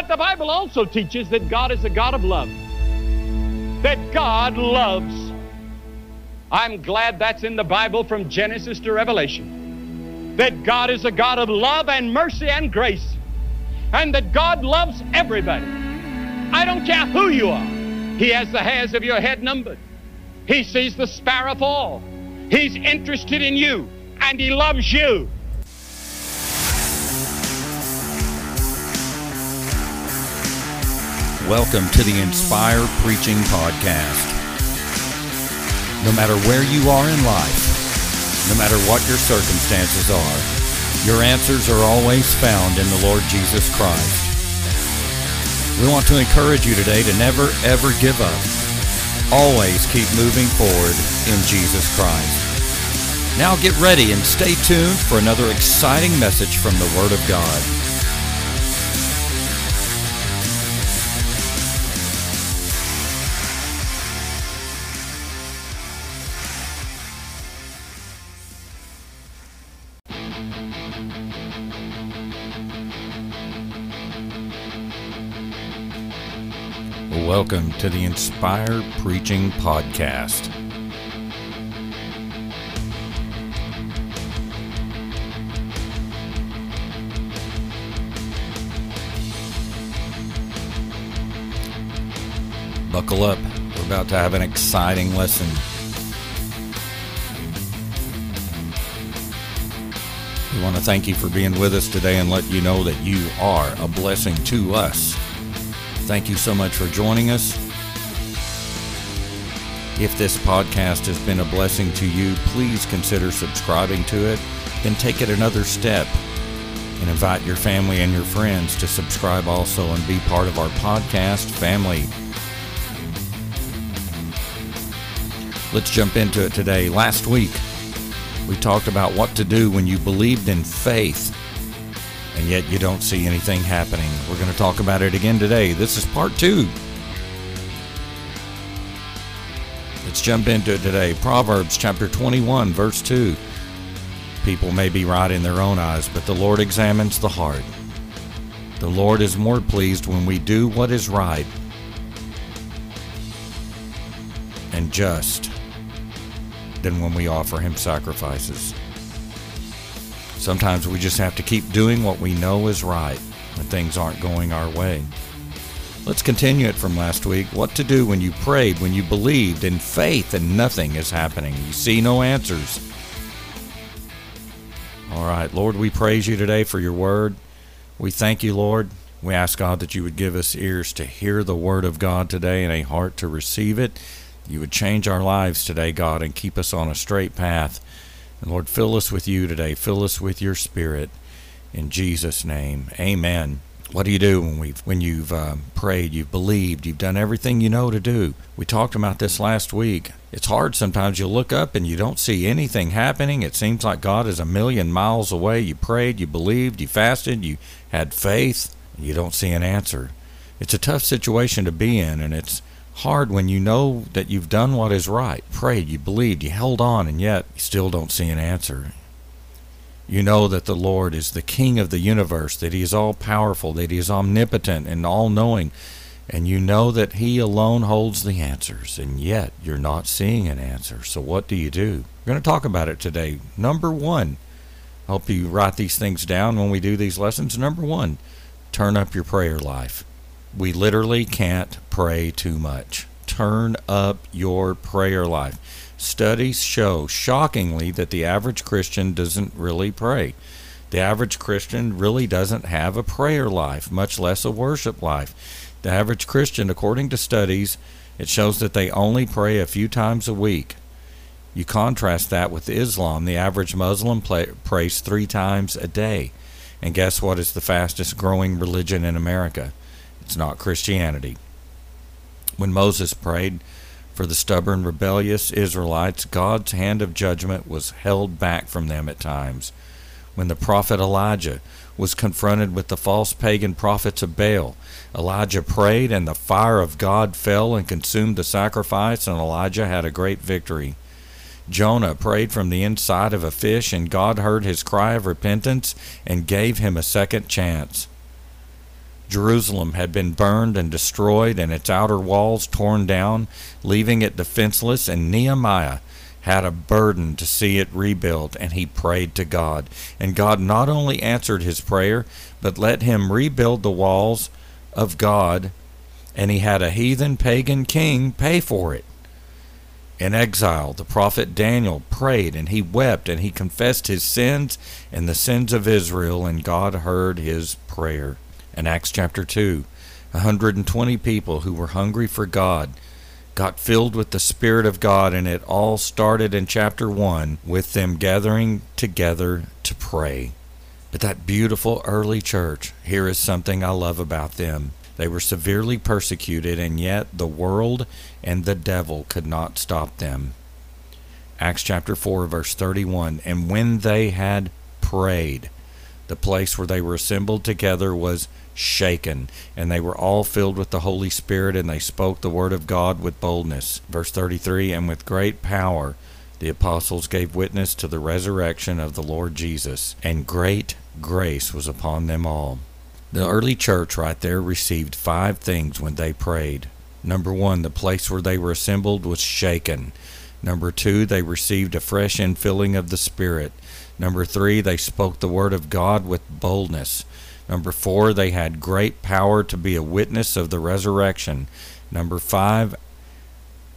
But the Bible also teaches that God is a God of love. That God loves. I'm glad that's in the Bible from Genesis to Revelation. That God is a God of love and mercy and grace. And that God loves everybody. I don't care who you are. He has the hairs of your head numbered. He sees the sparrow fall. He's interested in you and he loves you. Welcome to the Inspire Preaching Podcast. No matter where you are in life, no matter what your circumstances are, your answers are always found in the Lord Jesus Christ. We want to encourage you today to never, ever give up. Always keep moving forward in Jesus Christ. Now get ready and stay tuned for another exciting message from the Word of God. Welcome to the Inspire Preaching Podcast. Buckle up. We're about to have an exciting lesson. We want to thank you for being with us today and let you know that you are a blessing to us. Thank you so much for joining us. If this podcast has been a blessing to you, please consider subscribing to it. Then take it another step and invite your family and your friends to subscribe also and be part of our podcast family. Let's jump into it today. Last week, we talked about what to do when you believed in faith and yet you don't see anything happening. We're going to talk about it again today. This is part two. Let's jump into it today. Proverbs chapter 21, verse 2. People may be right in their own eyes, but the Lord examines the heart. The Lord is more pleased when we do what is right and just than when we offer Him sacrifices. Sometimes we just have to keep doing what we know is right when things aren't going our way. Let's continue it from last week. What to do when you prayed, when you believed in faith and nothing is happening. You see no answers. All right, Lord, we praise you today for your word. We thank you, Lord. We ask God that you would give us ears to hear the word of God today and a heart to receive it. You would change our lives today, God, and keep us on a straight path. And Lord, fill us with you today. Fill us with your spirit. In Jesus' name, amen. What do you do when we've when you've uh, prayed, you've believed, you've done everything you know to do? We talked about this last week. It's hard sometimes. You look up and you don't see anything happening. It seems like God is a million miles away. You prayed, you believed, you fasted, you had faith, and you don't see an answer. It's a tough situation to be in, and it's hard when you know that you've done what is right, prayed, you believed, you held on, and yet you still don't see an answer. You know that the Lord is the King of the universe, that He is all powerful, that He is omnipotent and all knowing, and you know that He alone holds the answers, and yet you're not seeing an answer. So, what do you do? We're going to talk about it today. Number one, I hope you write these things down when we do these lessons. Number one, turn up your prayer life. We literally can't pray too much. Turn up your prayer life. Studies show, shockingly, that the average Christian doesn't really pray. The average Christian really doesn't have a prayer life, much less a worship life. The average Christian, according to studies, it shows that they only pray a few times a week. You contrast that with Islam. The average Muslim prays three times a day. And guess what is the fastest growing religion in America? It's not Christianity. When Moses prayed for the stubborn, rebellious Israelites, God's hand of judgment was held back from them at times. When the prophet Elijah was confronted with the false pagan prophets of Baal, Elijah prayed, and the fire of God fell and consumed the sacrifice, and Elijah had a great victory. Jonah prayed from the inside of a fish, and God heard his cry of repentance and gave him a second chance. Jerusalem had been burned and destroyed and its outer walls torn down, leaving it defenseless, and Nehemiah had a burden to see it rebuilt, and he prayed to God. And God not only answered his prayer, but let him rebuild the walls of God, and he had a heathen pagan king pay for it. In exile, the prophet Daniel prayed, and he wept, and he confessed his sins and the sins of Israel, and God heard his prayer. In Acts chapter 2, 120 people who were hungry for God got filled with the Spirit of God, and it all started in chapter 1 with them gathering together to pray. But that beautiful early church, here is something I love about them. They were severely persecuted, and yet the world and the devil could not stop them. Acts chapter 4, verse 31 And when they had prayed, the place where they were assembled together was shaken, and they were all filled with the Holy Spirit, and they spoke the word of God with boldness. Verse 33 And with great power the apostles gave witness to the resurrection of the Lord Jesus, and great grace was upon them all. The early church right there received five things when they prayed. Number one, the place where they were assembled was shaken. Number two, they received a fresh infilling of the Spirit. Number three, they spoke the word of God with boldness. Number four, they had great power to be a witness of the resurrection. Number five,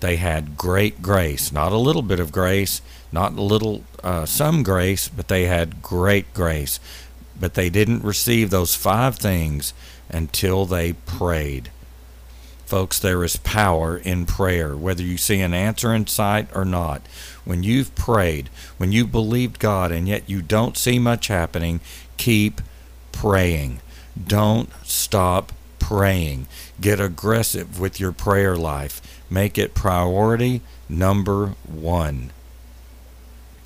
they had great grace. Not a little bit of grace, not a little, uh, some grace, but they had great grace but they didn't receive those five things until they prayed. Folks, there is power in prayer, whether you see an answer in sight or not. When you've prayed, when you believed God, and yet you don't see much happening, keep praying. Don't stop praying. Get aggressive with your prayer life. Make it priority number one.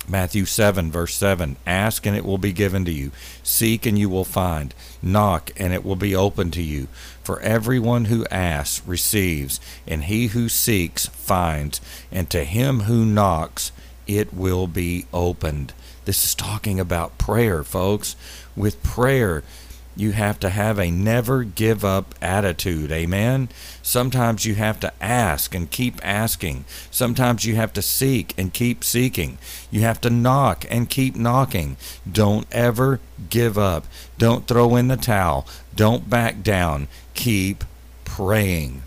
Matthew 7, verse 7 Ask and it will be given to you. Seek and you will find. Knock and it will be opened to you. For everyone who asks receives, and he who seeks finds, and to him who knocks it will be opened. This is talking about prayer, folks. With prayer, you have to have a never give up attitude. Amen. Sometimes you have to ask and keep asking. Sometimes you have to seek and keep seeking. You have to knock and keep knocking. Don't ever give up. Don't throw in the towel. Don't back down. Keep praying.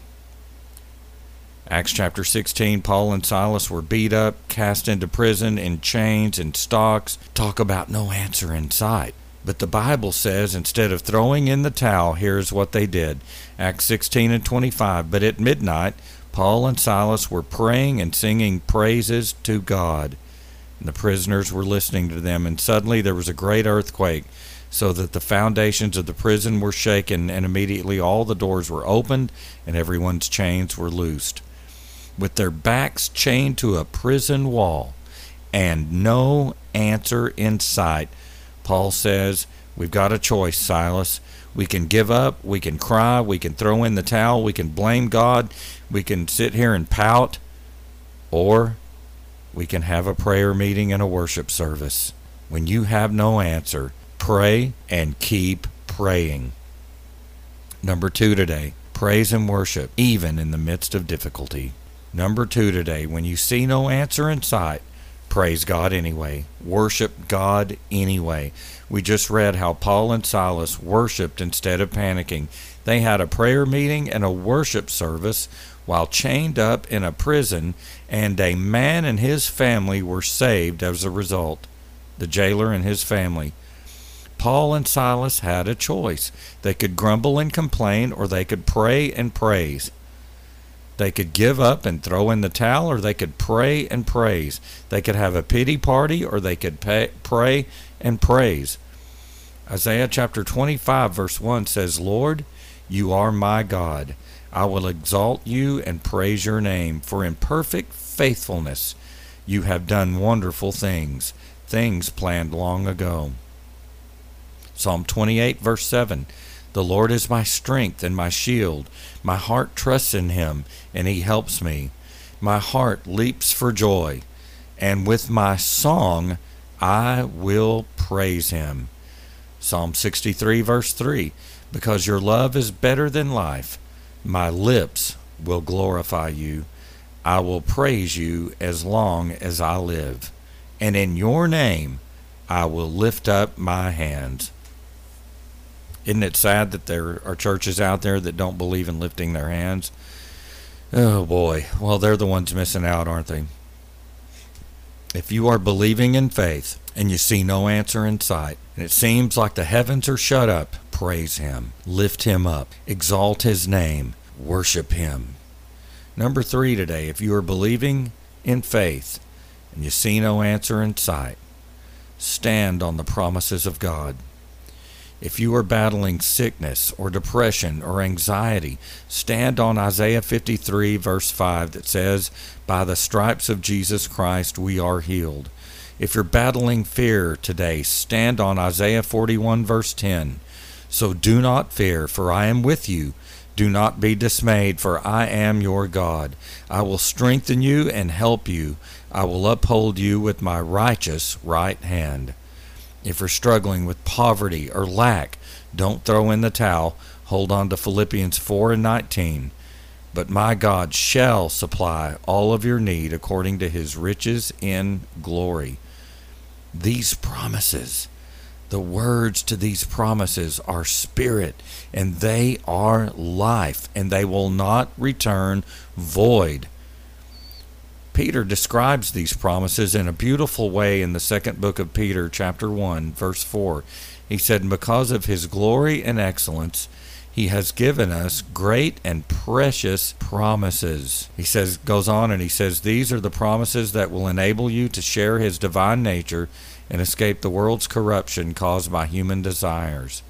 Acts chapter 16, Paul and Silas were beat up, cast into prison, in chains and stocks. Talk about no answer in sight. But the Bible says instead of throwing in the towel, here's what they did. Acts 16 and 25. But at midnight, Paul and Silas were praying and singing praises to God. And the prisoners were listening to them, and suddenly there was a great earthquake, so that the foundations of the prison were shaken, and immediately all the doors were opened, and everyone's chains were loosed. With their backs chained to a prison wall, and no answer in sight, Paul says, We've got a choice, Silas. We can give up, we can cry, we can throw in the towel, we can blame God, we can sit here and pout, or we can have a prayer meeting and a worship service. When you have no answer, pray and keep praying. Number two today, praise and worship, even in the midst of difficulty. Number two today, when you see no answer in sight, praise God anyway, worship God anyway. We just read how Paul and Silas worshiped instead of panicking. They had a prayer meeting and a worship service while chained up in a prison, and a man and his family were saved as a result. The jailer and his family. Paul and Silas had a choice. They could grumble and complain, or they could pray and praise. They could give up and throw in the towel, or they could pray and praise. They could have a pity party, or they could pay, pray and praise. Isaiah chapter 25, verse 1 says, Lord, you are my God. I will exalt you and praise your name, for in perfect faithfulness you have done wonderful things, things planned long ago. Psalm 28, verse 7 the Lord is my strength and my shield. My heart trusts in him, and he helps me. My heart leaps for joy, and with my song I will praise him. Psalm 63, verse 3 Because your love is better than life, my lips will glorify you. I will praise you as long as I live. And in your name I will lift up my hands. Isn't it sad that there are churches out there that don't believe in lifting their hands? Oh boy. Well, they're the ones missing out, aren't they? If you are believing in faith and you see no answer in sight, and it seems like the heavens are shut up, praise Him, lift Him up, exalt His name, worship Him. Number three today, if you are believing in faith and you see no answer in sight, stand on the promises of God. If you are battling sickness or depression or anxiety, stand on Isaiah 53, verse 5, that says, By the stripes of Jesus Christ we are healed. If you're battling fear today, stand on Isaiah 41, verse 10. So do not fear, for I am with you. Do not be dismayed, for I am your God. I will strengthen you and help you. I will uphold you with my righteous right hand. If you're struggling with poverty or lack, don't throw in the towel. Hold on to Philippians 4 and 19. But my God shall supply all of your need according to his riches in glory. These promises, the words to these promises are spirit, and they are life, and they will not return void. Peter describes these promises in a beautiful way in the second book of Peter, chapter 1, verse 4. He said, Because of his glory and excellence, he has given us great and precious promises. He says goes on and he says these are the promises that will enable you to share his divine nature and escape the world's corruption caused by human desires.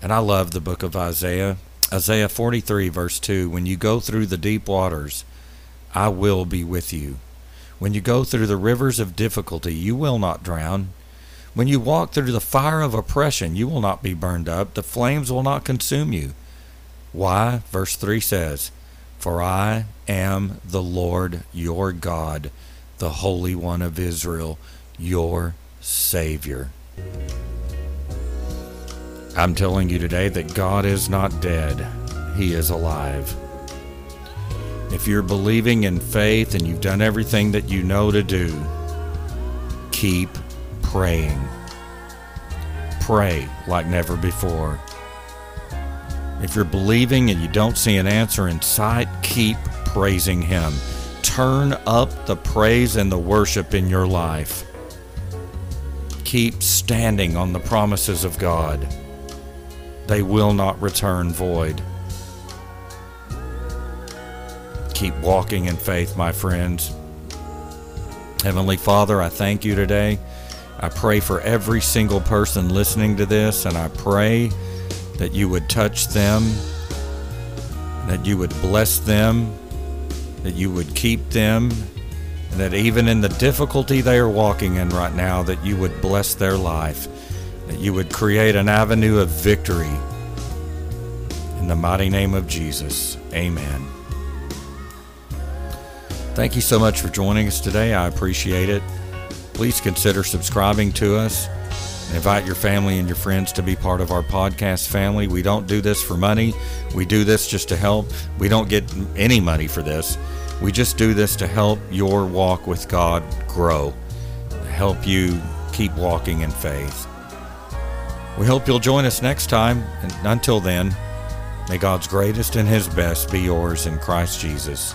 And I love the book of Isaiah. Isaiah 43 verse 2, when you go through the deep waters, I will be with you. When you go through the rivers of difficulty, you will not drown. When you walk through the fire of oppression, you will not be burned up. The flames will not consume you. Why? Verse 3 says, For I am the Lord your God, the Holy One of Israel, your Savior. I'm telling you today that God is not dead, He is alive. If you're believing in faith and you've done everything that you know to do, keep praying. Pray like never before. If you're believing and you don't see an answer in sight, keep praising Him. Turn up the praise and the worship in your life. Keep standing on the promises of God. They will not return void. Keep walking in faith, my friends. Heavenly Father, I thank you today. I pray for every single person listening to this, and I pray that you would touch them, that you would bless them, that you would keep them, and that even in the difficulty they are walking in right now, that you would bless their life, that you would create an avenue of victory. In the mighty name of Jesus, amen. Thank you so much for joining us today. I appreciate it. Please consider subscribing to us invite your family and your friends to be part of our podcast family. We don't do this for money, we do this just to help. We don't get any money for this. We just do this to help your walk with God grow, help you keep walking in faith. We hope you'll join us next time. And until then, may God's greatest and His best be yours in Christ Jesus.